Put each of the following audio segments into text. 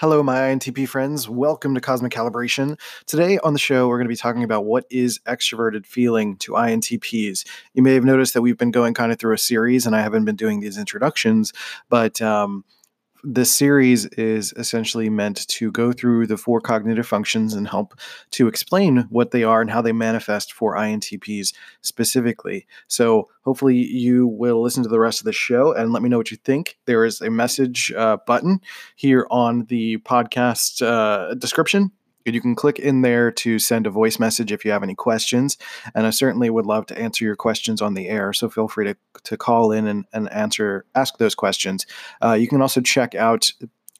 Hello, my INTP friends. Welcome to Cosmic Calibration. Today on the show, we're going to be talking about what is extroverted feeling to INTPs. You may have noticed that we've been going kind of through a series, and I haven't been doing these introductions, but um, this series is essentially meant to go through the four cognitive functions and help to explain what they are and how they manifest for INTPs specifically. So, hopefully, you will listen to the rest of the show and let me know what you think. There is a message uh, button here on the podcast uh, description you can click in there to send a voice message if you have any questions. And I certainly would love to answer your questions on the air. So feel free to, to call in and, and answer, ask those questions. Uh, you can also check out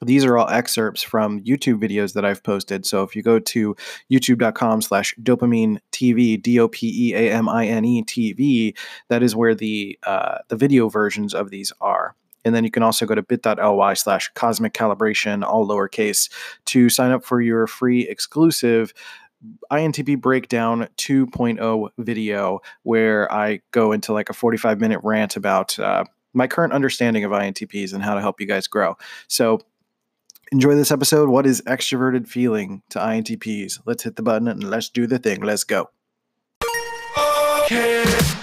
these are all excerpts from YouTube videos that I've posted. So if you go to youtube.com slash dopeamine TV, D-O-P-E-A-M-I-N-E TV, that is where the uh, the video versions of these are. And then you can also go to bit.ly slash cosmic calibration, all lowercase, to sign up for your free exclusive INTP Breakdown 2.0 video where I go into like a 45 minute rant about uh, my current understanding of INTPs and how to help you guys grow. So enjoy this episode. What is extroverted feeling to INTPs? Let's hit the button and let's do the thing. Let's go. Okay.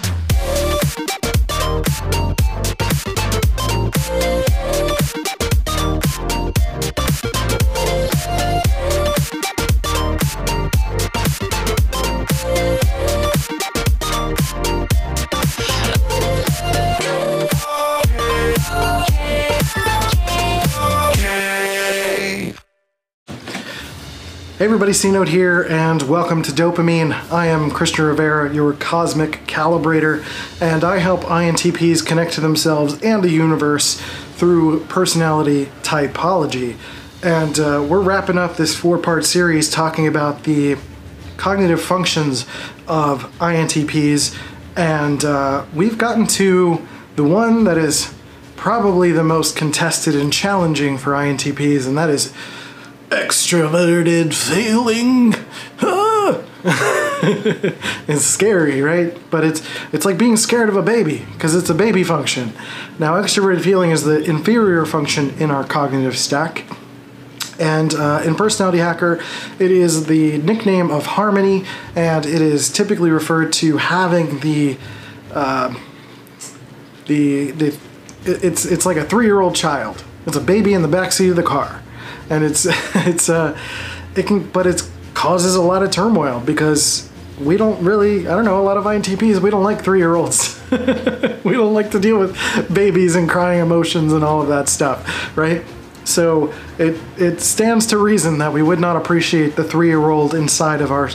Everybody, C Note here, and welcome to Dopeamine. I am Christian Rivera, your cosmic calibrator, and I help INTPs connect to themselves and the universe through personality typology. And uh, we're wrapping up this four part series talking about the cognitive functions of INTPs, and uh, we've gotten to the one that is probably the most contested and challenging for INTPs, and that is extroverted feeling. Ah. it's scary, right? But it's it's like being scared of a baby because it's a baby function. Now, extroverted feeling is the inferior function in our cognitive stack. And uh, in Personality Hacker, it is the nickname of harmony, and it is typically referred to having the uh, the the it's it's like a three year old child. It's a baby in the backseat of the car and it's it's uh it can but it causes a lot of turmoil because we don't really I don't know a lot of INTPs we don't like three year olds we don't like to deal with babies and crying emotions and all of that stuff right? So it it stands to reason that we would not appreciate the three year old inside of our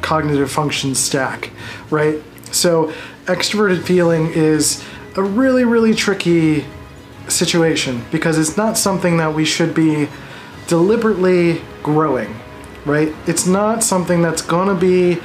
cognitive function stack right? So extroverted feeling is a really really tricky situation because it's not something that we should be deliberately growing, right? It's not something that's to be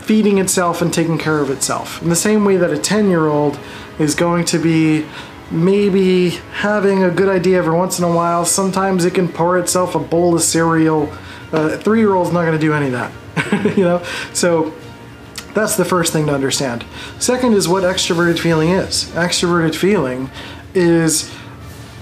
feeding itself and taking care of itself. In the same way that a 10 year old is going to be maybe having a good idea every once in a while, sometimes it can pour itself a bowl of cereal. Uh, a three year old's not to do any of that, you know? So that's the first thing to understand. Second is what extroverted feeling is. Extroverted feeling is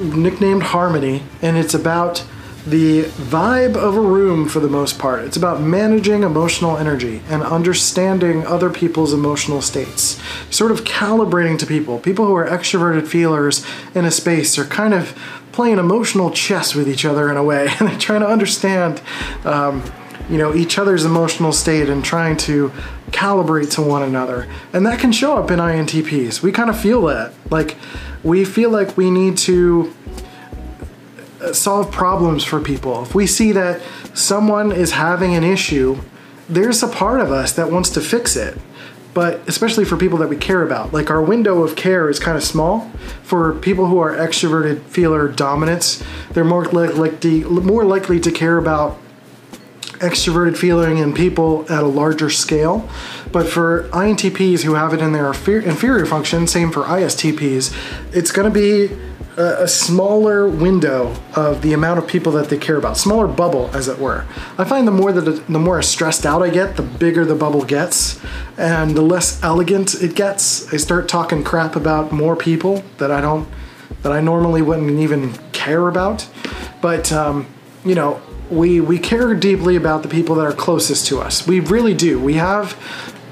nicknamed harmony, and it's about the vibe of a room for the most part. It's about managing emotional energy and understanding other people's emotional states, sort of calibrating to people. People who are extroverted feelers in a space are kind of playing emotional chess with each other in a way, and they're trying to understand. Um, you know each other's emotional state and trying to calibrate to one another and that can show up in intps we kind of feel that like we feel like we need to solve problems for people. If we see that someone is having an issue, there's a part of us that wants to fix it. But especially for people that we care about, like our window of care is kind of small. For people who are extroverted feeler dominants, they're more likely more likely to care about extroverted feeling in people at a larger scale. But for INTPs who have it in their inferior function, same for ISTPs, it's going to be a, a smaller window of the amount of people that they care about, smaller bubble, as it were. I find the more that the more stressed out I get, the bigger the bubble gets, and the less elegant it gets. I start talking crap about more people that I don't, that I normally wouldn't even care about. But um, you know, we we care deeply about the people that are closest to us. We really do. We have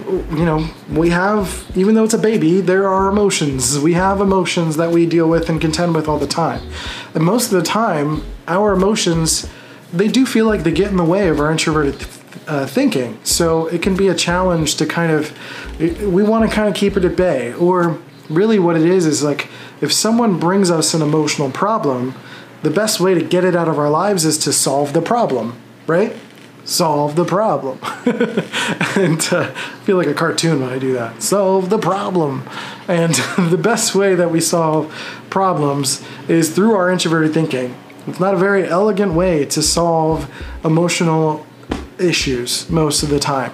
you know, we have, even though it's a baby, there are emotions. We have emotions that we deal with and contend with all the time. And most of the time, our emotions, they do feel like they get in the way of our introverted uh, thinking. So it can be a challenge to kind of, we want to kind of keep it at bay. Or really, what it is is like if someone brings us an emotional problem, the best way to get it out of our lives is to solve the problem, right? Solve the problem. and uh, I feel like a cartoon when I do that. Solve the problem. And the best way that we solve problems is through our introverted thinking. It's not a very elegant way to solve emotional issues most of the time.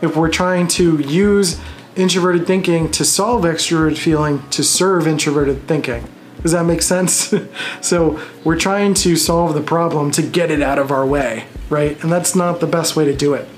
If we're trying to use introverted thinking to solve extroverted feeling to serve introverted thinking. Does that make sense? so we're trying to solve the problem to get it out of our way, right? And that's not the best way to do it.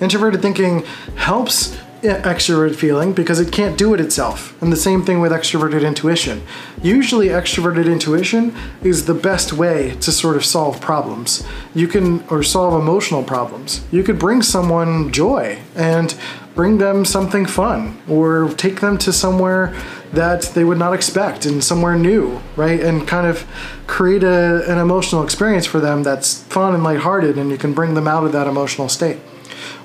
Introverted thinking helps extroverted feeling because it can't do it itself. And the same thing with extroverted intuition. Usually, extroverted intuition is the best way to sort of solve problems. You can, or solve emotional problems. You could bring someone joy and bring them something fun or take them to somewhere that they would not expect and somewhere new, right? And kind of create a, an emotional experience for them that's fun and lighthearted and you can bring them out of that emotional state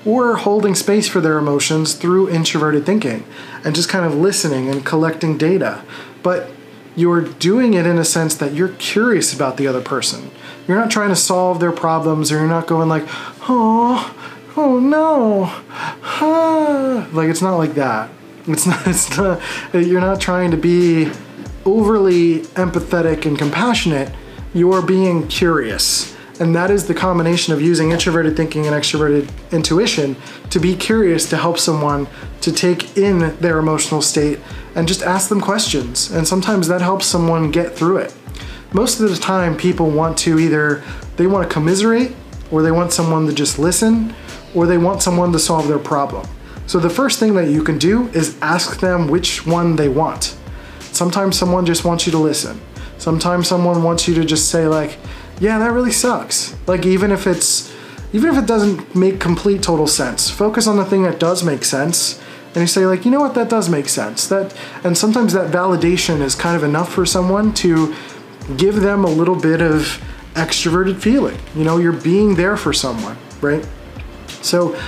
or holding space for their emotions through introverted thinking and just kind of listening and collecting data. But you're doing it in a sense that you're curious about the other person. You're not trying to solve their problems or you're not going like, oh, oh no, huh. like it's not like that. It's not, it's not, you're not trying to be overly empathetic and compassionate. You're being curious and that is the combination of using introverted thinking and extroverted intuition to be curious to help someone to take in their emotional state and just ask them questions. And sometimes that helps someone get through it. Most of the time, people want to either they want to commiserate, or they want someone to just listen, or they want someone to solve their problem. So the first thing that you can do is ask them which one they want. Sometimes someone just wants you to listen. Sometimes someone wants you to just say like, yeah, that really sucks. Like even if it's even if it doesn't make complete total sense, focus on the thing that does make sense. And you say like, you know what, that does make sense. That and sometimes that validation is kind of enough for someone to give them a little bit of extroverted feeling. You know, you're being there for someone, right? So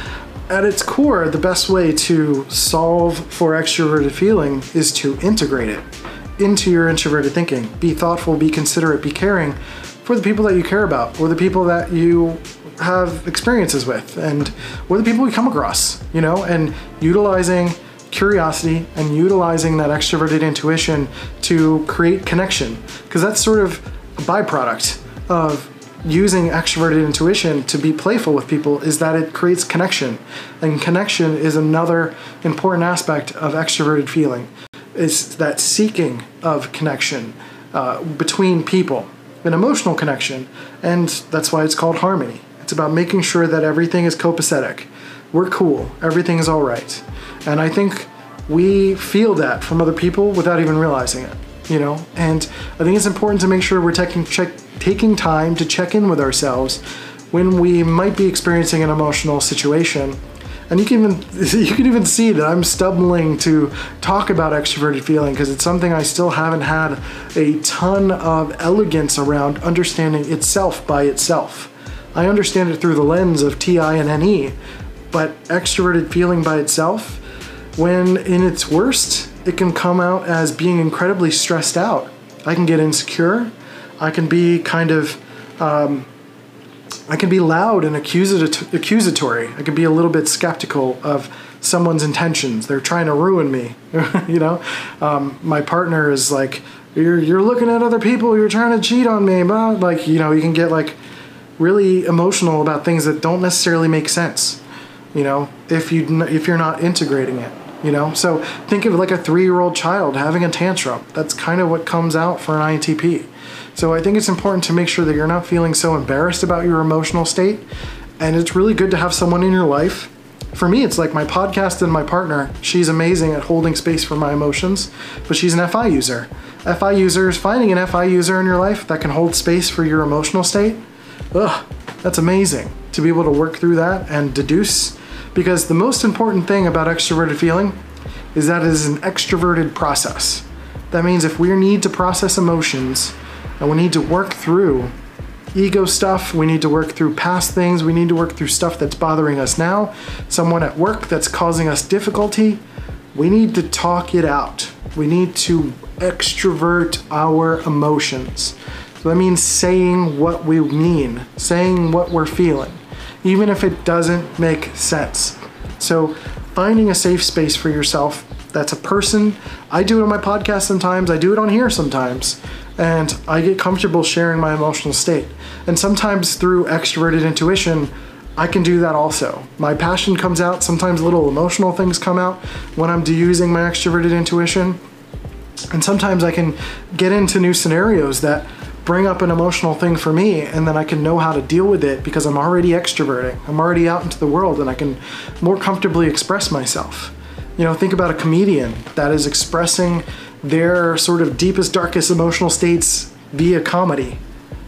at its core, the best way to solve for extroverted feeling is to integrate it into your introverted thinking. Be thoughtful, be considerate, be caring, for the people that you care about or the people that you have experiences with and or the people you come across, you know, and utilizing curiosity and utilizing that extroverted intuition to create connection because that's sort of a byproduct of using extroverted intuition to be playful with people is that it creates connection and connection is another important aspect of extroverted feeling is that seeking of connection uh, between people an emotional connection, and that's why it's called harmony. It's about making sure that everything is copacetic. We're cool, everything is all right. And I think we feel that from other people without even realizing it, you know? And I think it's important to make sure we're taking, check, taking time to check in with ourselves when we might be experiencing an emotional situation and you can even you can even see that I'm stumbling to talk about extroverted feeling because it's something I still haven't had a ton of elegance around understanding itself by itself. I understand it through the lens of TI and NE, but extroverted feeling by itself, when in its worst, it can come out as being incredibly stressed out. I can get insecure. I can be kind of um, I can be loud and accusatory. I can be a little bit skeptical of someone's intentions. They're trying to ruin me. you know, um, my partner is like, "You're you're looking at other people. You're trying to cheat on me." But like, you know, you can get like really emotional about things that don't necessarily make sense. You know, if you if you're not integrating it. You know, so think of like a three-year-old child having a tantrum. That's kind of what comes out for an INTP. So I think it's important to make sure that you're not feeling so embarrassed about your emotional state. And it's really good to have someone in your life. For me, it's like my podcast and my partner. She's amazing at holding space for my emotions, but she's an FI user. FI users, finding an FI user in your life that can hold space for your emotional state ugh, that's amazing to be able to work through that and deduce. Because the most important thing about extroverted feeling is that it is an extroverted process. That means if we need to process emotions and we need to work through ego stuff, we need to work through past things, we need to work through stuff that's bothering us now, someone at work that's causing us difficulty, we need to talk it out. We need to extrovert our emotions. So that means saying what we mean, saying what we're feeling, even if it doesn't make sense. So finding a safe space for yourself that's a person. I do it on my podcast sometimes, I do it on here sometimes, and I get comfortable sharing my emotional state. And sometimes through extroverted intuition, I can do that also. My passion comes out, sometimes little emotional things come out when I'm using my extroverted intuition. And sometimes I can get into new scenarios that bring up an emotional thing for me and then I can know how to deal with it because I'm already extroverting. I'm already out into the world and I can more comfortably express myself. You know, think about a comedian that is expressing their sort of deepest, darkest emotional states via comedy.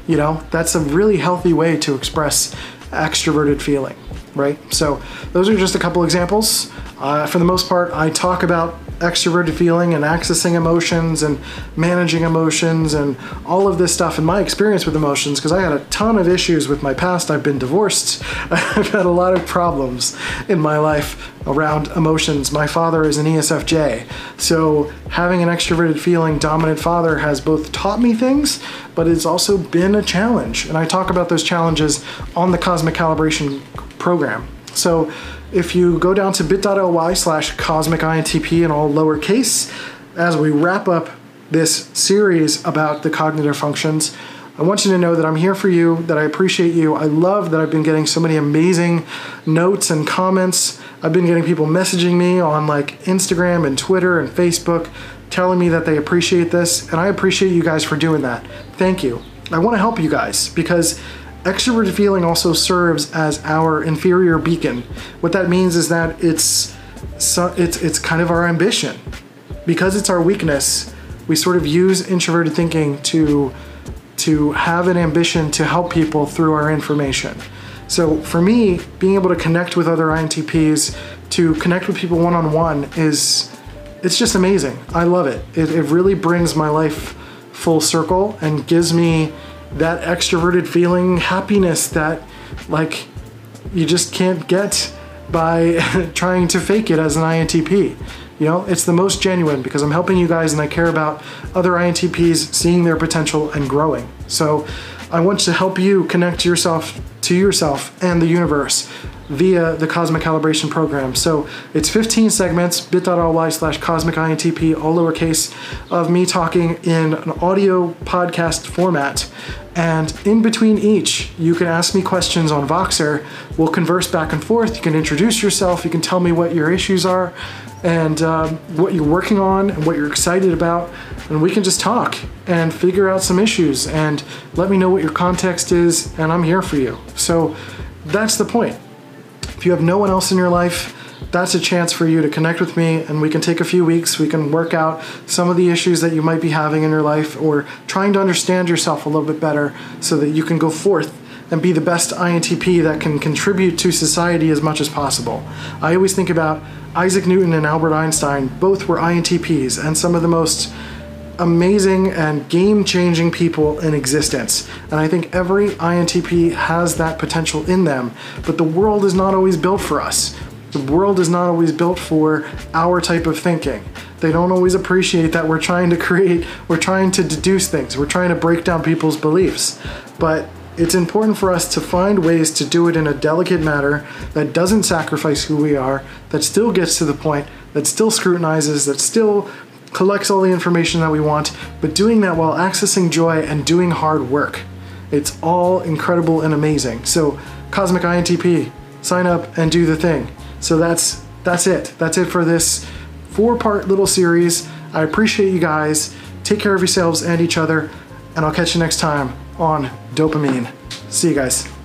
You know, that's a really healthy way to express extroverted feeling, right? So, those are just a couple examples. Uh, for the most part, I talk about extroverted feeling and accessing emotions and managing emotions and all of this stuff in my experience with emotions because I had a ton of issues with my past. I've been divorced. I've had a lot of problems in my life around emotions. My father is an ESFJ. So having an extroverted feeling dominant father has both taught me things, but it's also been a challenge. And I talk about those challenges on the Cosmic Calibration program. So if you go down to bit.ly slash cosmic INTP in all lowercase, as we wrap up this series about the cognitive functions, I want you to know that I'm here for you, that I appreciate you. I love that I've been getting so many amazing notes and comments. I've been getting people messaging me on like Instagram and Twitter and Facebook telling me that they appreciate this, and I appreciate you guys for doing that. Thank you. I want to help you guys because Extroverted feeling also serves as our inferior beacon. What that means is that it's it's it's kind of our ambition. Because it's our weakness, we sort of use introverted thinking to to have an ambition to help people through our information. So for me, being able to connect with other INTPs, to connect with people one-on-one is it's just amazing. I love it. It, it really brings my life full circle and gives me that extroverted feeling, happiness that like you just can't get by trying to fake it as an INTP. You know, it's the most genuine because I'm helping you guys and I care about other INTPs seeing their potential and growing. So I want to help you connect yourself to yourself and the universe via the Cosmic Calibration Program. So it's 15 segments, bit.ly slash cosmic INTP, all lowercase, of me talking in an audio podcast format. And in between each, you can ask me questions on Voxer. We'll converse back and forth. You can introduce yourself. You can tell me what your issues are and um, what you're working on and what you're excited about. And we can just talk and figure out some issues and let me know what your context is. And I'm here for you. So that's the point. If you have no one else in your life, that's a chance for you to connect with me and we can take a few weeks. We can work out some of the issues that you might be having in your life or trying to understand yourself a little bit better so that you can go forth and be the best INTP that can contribute to society as much as possible. I always think about Isaac Newton and Albert Einstein, both were INTPs and some of the most amazing and game changing people in existence. And I think every INTP has that potential in them, but the world is not always built for us. The world is not always built for our type of thinking. They don't always appreciate that we're trying to create, we're trying to deduce things, we're trying to break down people's beliefs. But it's important for us to find ways to do it in a delicate manner that doesn't sacrifice who we are, that still gets to the point, that still scrutinizes, that still collects all the information that we want, but doing that while accessing joy and doing hard work. It's all incredible and amazing. So, Cosmic INTP, sign up and do the thing. So that's that's it. That's it for this four-part little series. I appreciate you guys. Take care of yourselves and each other, and I'll catch you next time on Dopeamine. See you guys.